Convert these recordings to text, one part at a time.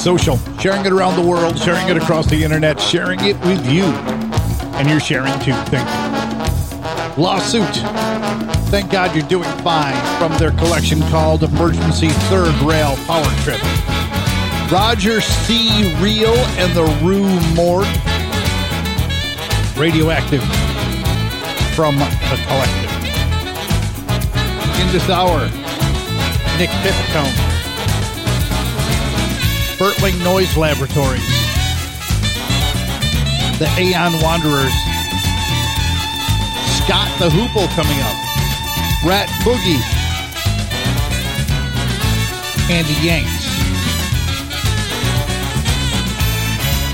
Social, sharing it around the world, sharing it across the internet, sharing it with you. And you're sharing too. Thank you. Lawsuit. Thank God you're doing fine from their collection called Emergency Third Rail Power Trip. Roger C. Reale and the Rue Morgue. Radioactive from the collective. In this hour, Nick Pipitone. Bertling Noise Laboratories. The Aeon Wanderers. Scott the Hoople coming up. Rat Boogie. Andy Yanks.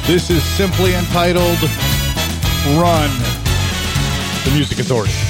This is simply entitled Run, the Music Authority.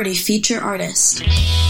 Authority feature artist.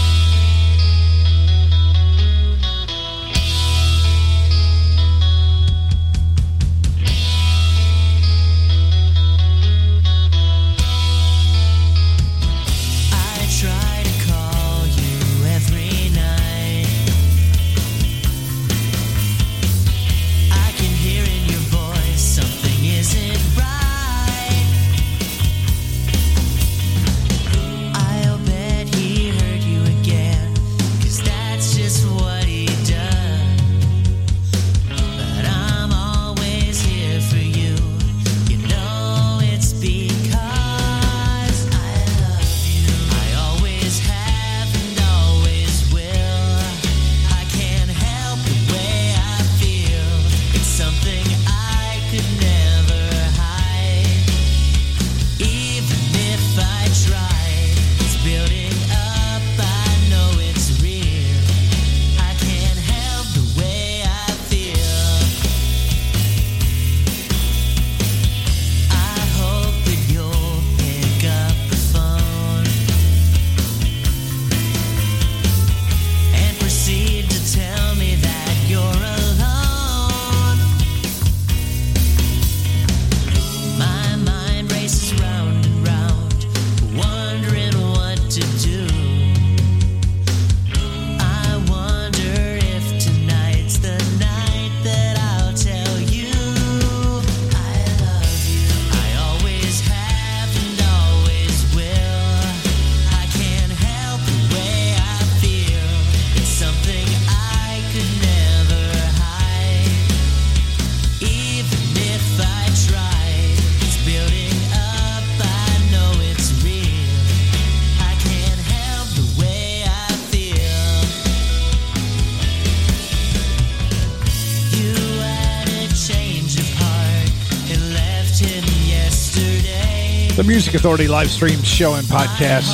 Music Authority live stream show and podcast.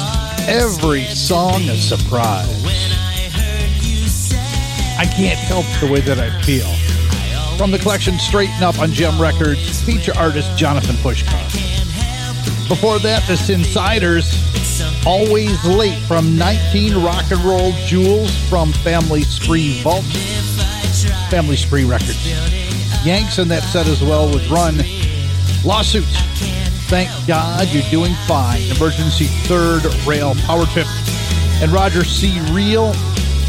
Every song a surprise. I can't help the way that I feel. From the collection Straighten Up on Gem Records, feature artist Jonathan Pushkar. Before that, the Insiders, Always Late from 19 Rock and Roll Jewels from Family Spree Vault, Family Spree Records. Yanks in that set as well with Run, Lawsuit, Thank God You're Doing Fine, Emergency Third Rail Power Trip, and Roger C. Reale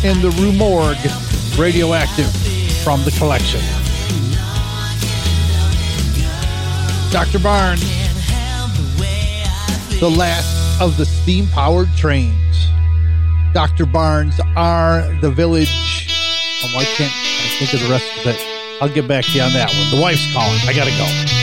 in the Rue Morgue, Radioactive from the collection. Dr. Barnes, the last of the steam powered trains. Dr. Barnes are the village. Oh, I can't I think of the rest of it. I'll get back to you on that one. The wife's calling. I gotta go.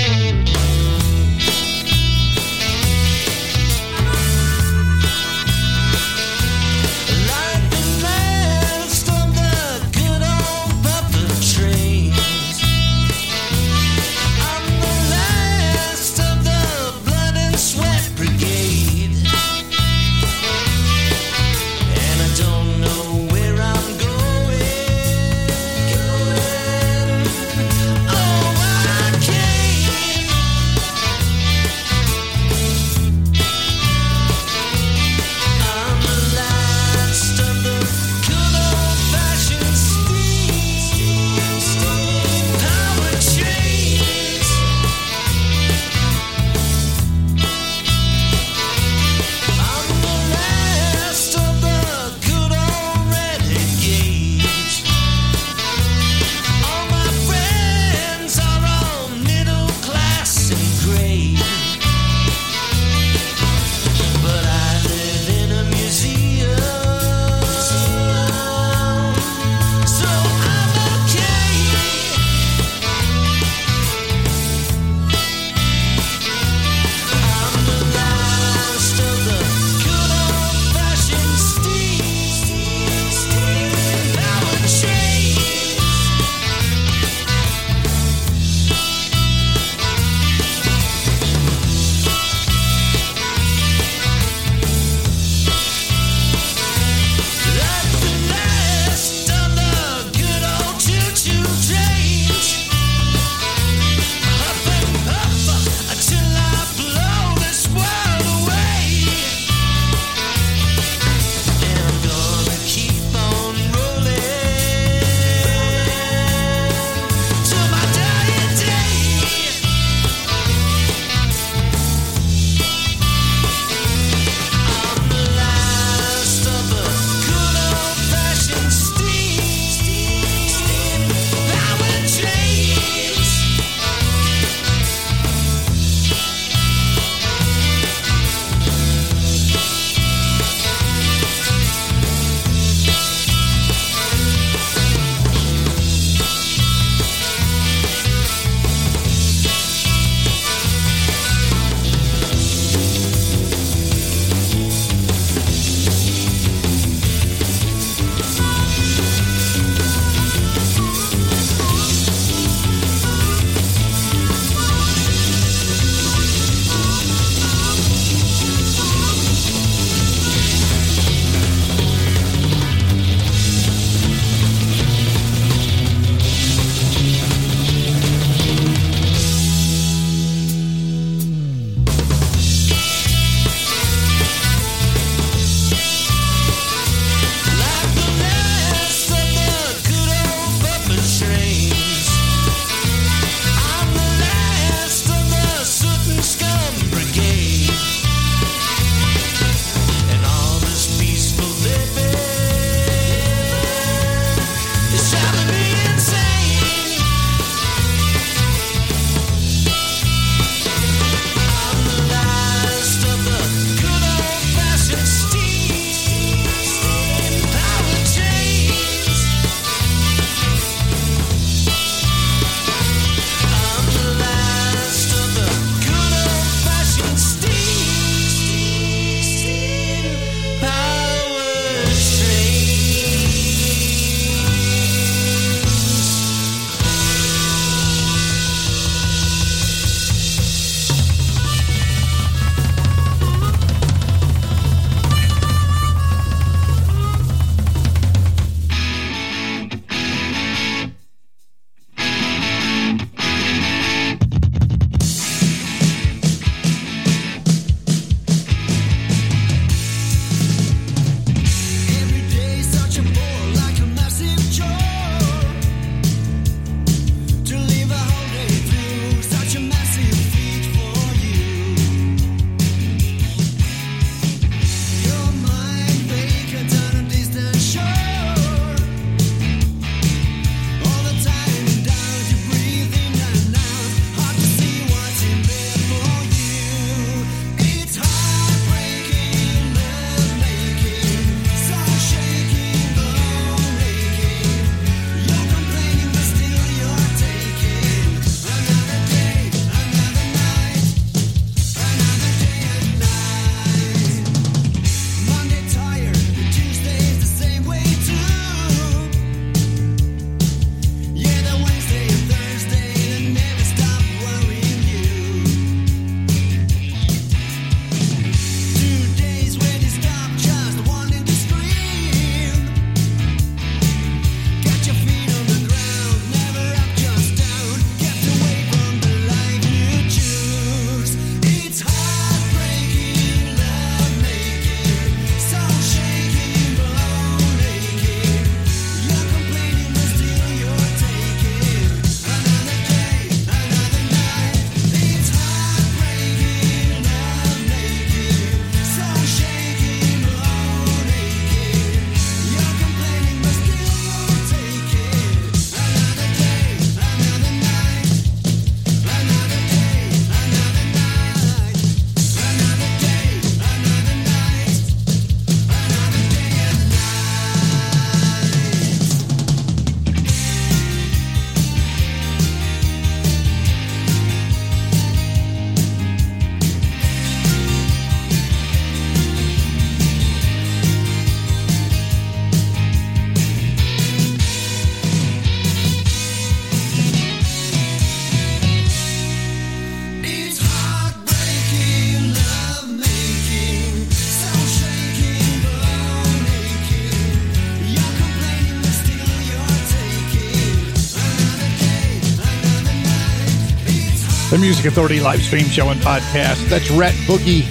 Music Authority live stream show and podcast. That's Rhett Boogie.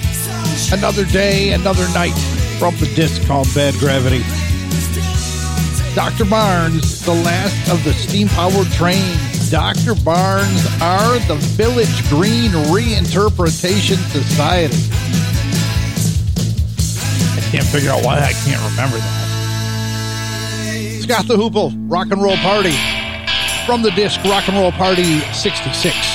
Another day, another night from the disc called Bad Gravity. Dr. Barnes, the last of the steam powered trains. Dr. Barnes are the Village Green Reinterpretation Society. I can't figure out why I can't remember that. Scott the Hoople, Rock and Roll Party. From the disc Rock and Roll Party 66,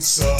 inside.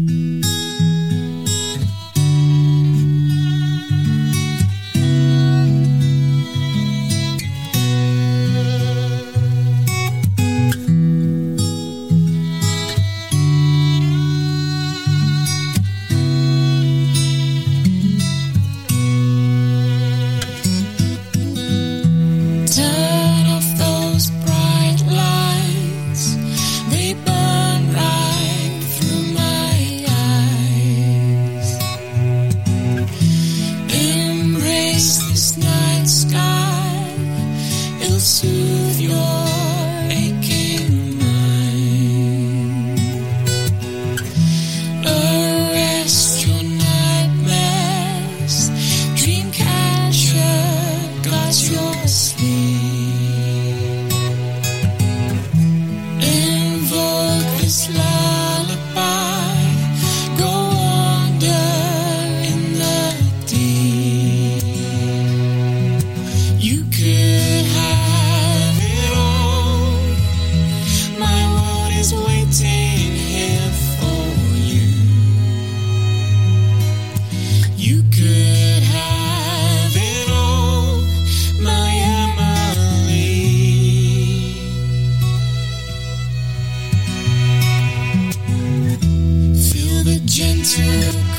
Music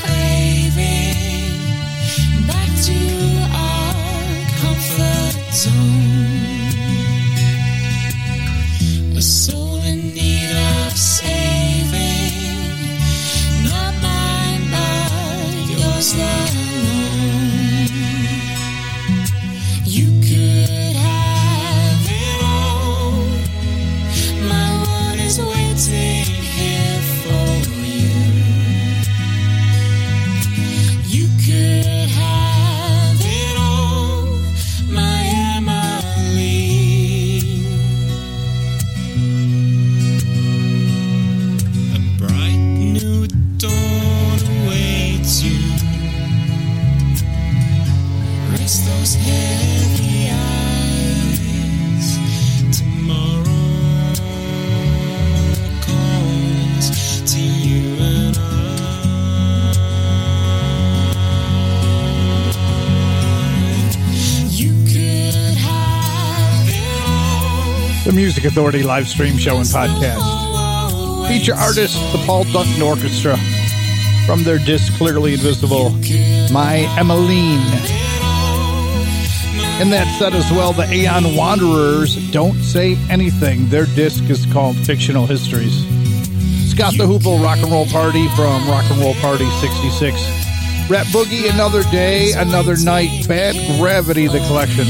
Authority live stream show and podcast. Feature artist, the Paul Dunton Orchestra, from their disc Clearly Invisible, My Emmeline. And that set as well, the Aeon Wanderers don't say anything. Their disc is called Fictional Histories. Scott the Hoople Rock and Roll Party from Rock and Roll Party 66. Rat Boogie, Another Day, Another Night, Bad Gravity, the collection.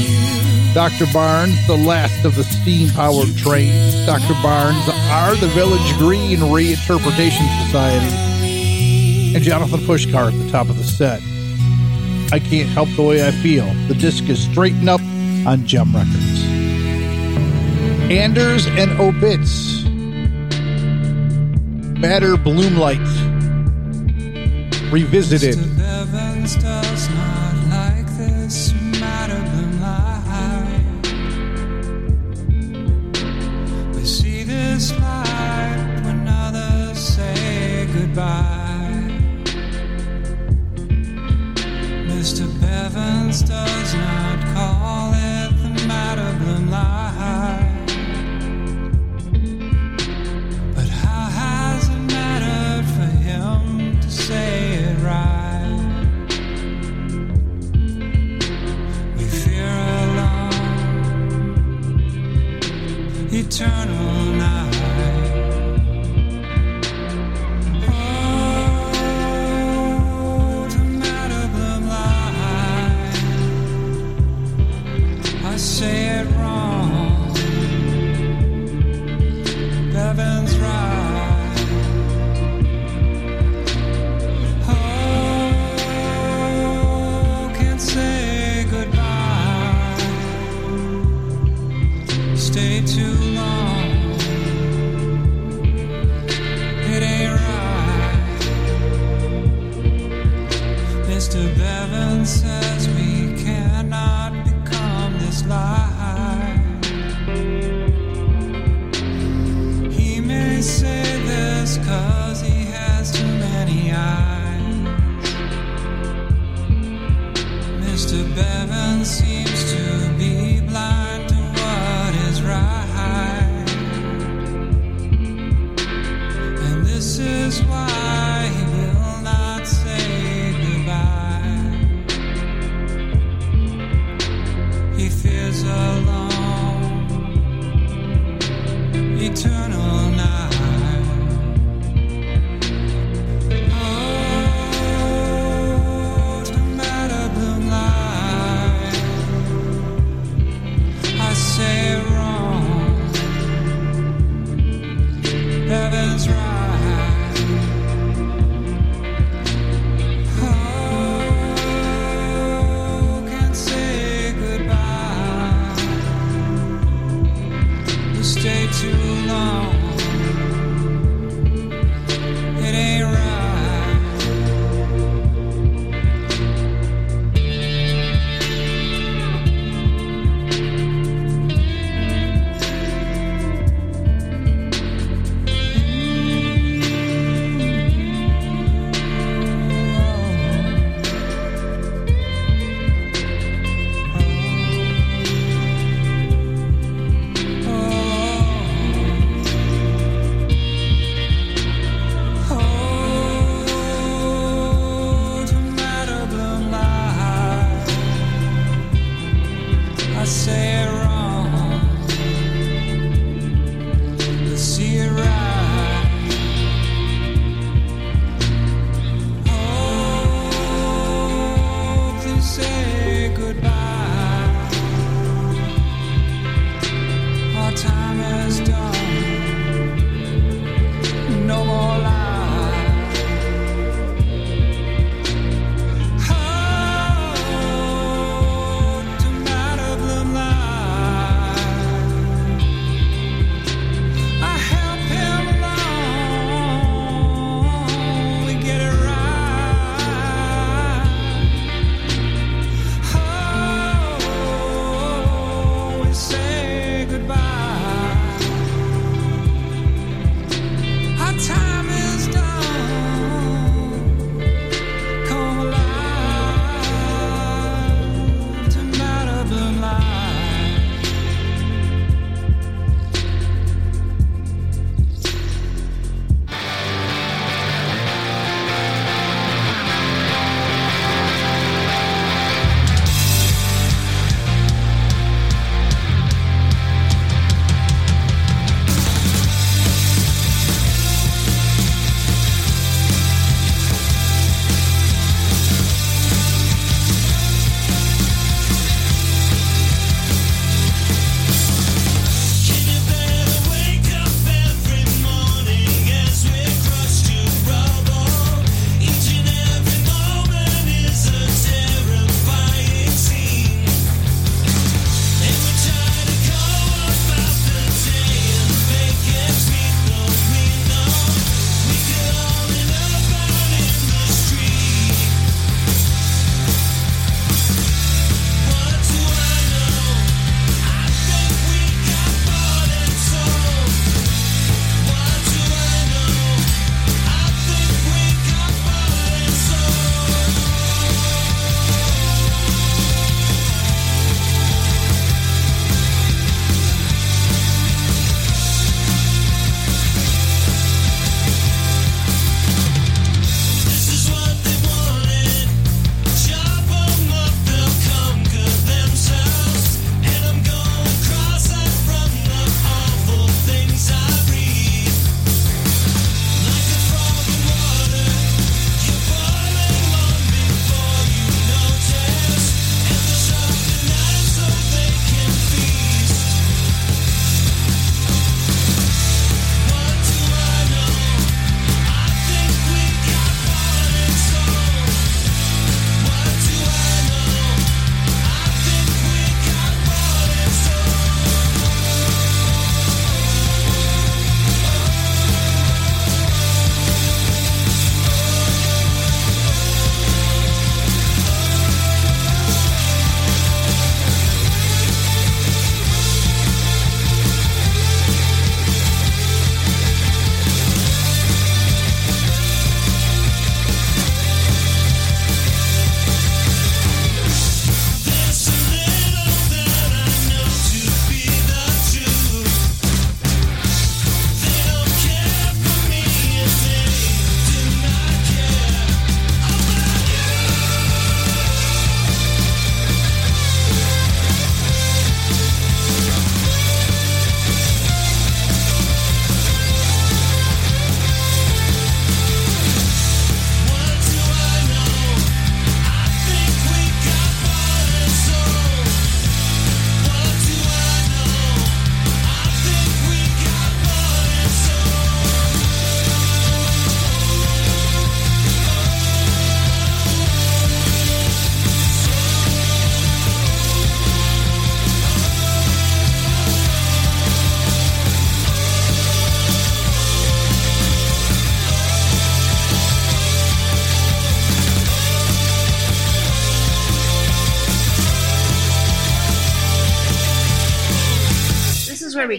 Dr. Barnes, the last of the steam powered trains. Dr. Barnes are the Village Green Reinterpretation Society. And Jonathan Pushkar at the top of the set. I Can't Help the Way I Feel. The disc is straightened up on Gem Records. Anders and Obits. Matter Bloomlight. Revisited. goodbye. is why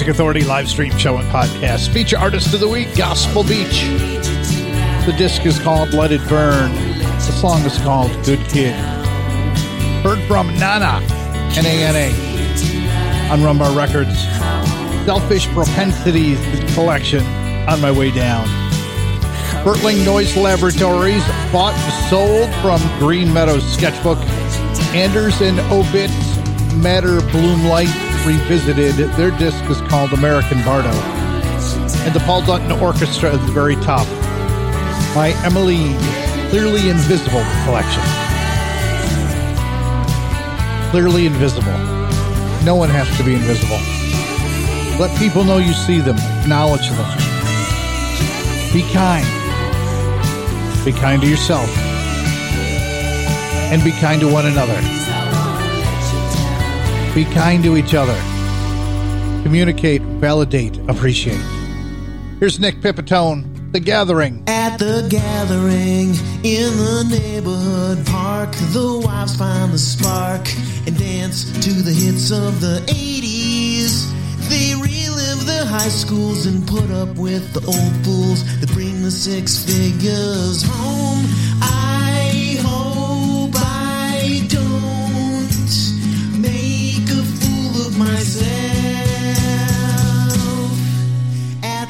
Music Authority live stream show and podcast. Feature artist of the week, Gospel Beach. The disc is called Let It Burn. The song is called Good Kid. Heard from Nana, N-A-N-A, on Rumbar Records. Selfish Propensities collection, On My Way Down. Bertling Noise Laboratories, bought and sold from Green Meadows Sketchbook. Anders and Obit Matter Bloom Light Revisited. Their disc is called American Bardo. And the Paul Dutton Orchestra at the very top. By Emily Clearly Invisible collection. Clearly invisible. No one has to be invisible. Let people know you see them. Acknowledge them. Be kind. Be kind to yourself. And be kind to one another. Be kind to each other. Communicate, validate, appreciate. Here's Nick Pipitone, The Gathering. At the gathering in the neighborhood park, the wives find the spark and dance to the hits of the 80s. They relive the high schools and put up with the old fools that bring the six figures home.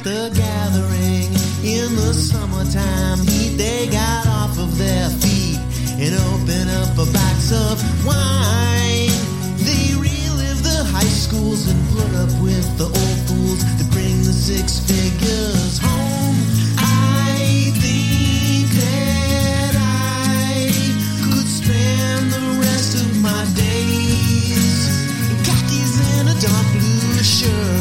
The gathering in the summertime heat. They got off of their feet and open up a box of wine. They relive the high schools and put up with the old fools that bring the six figures home. I think that I could spend the rest of my days khakis and a dark blue shirt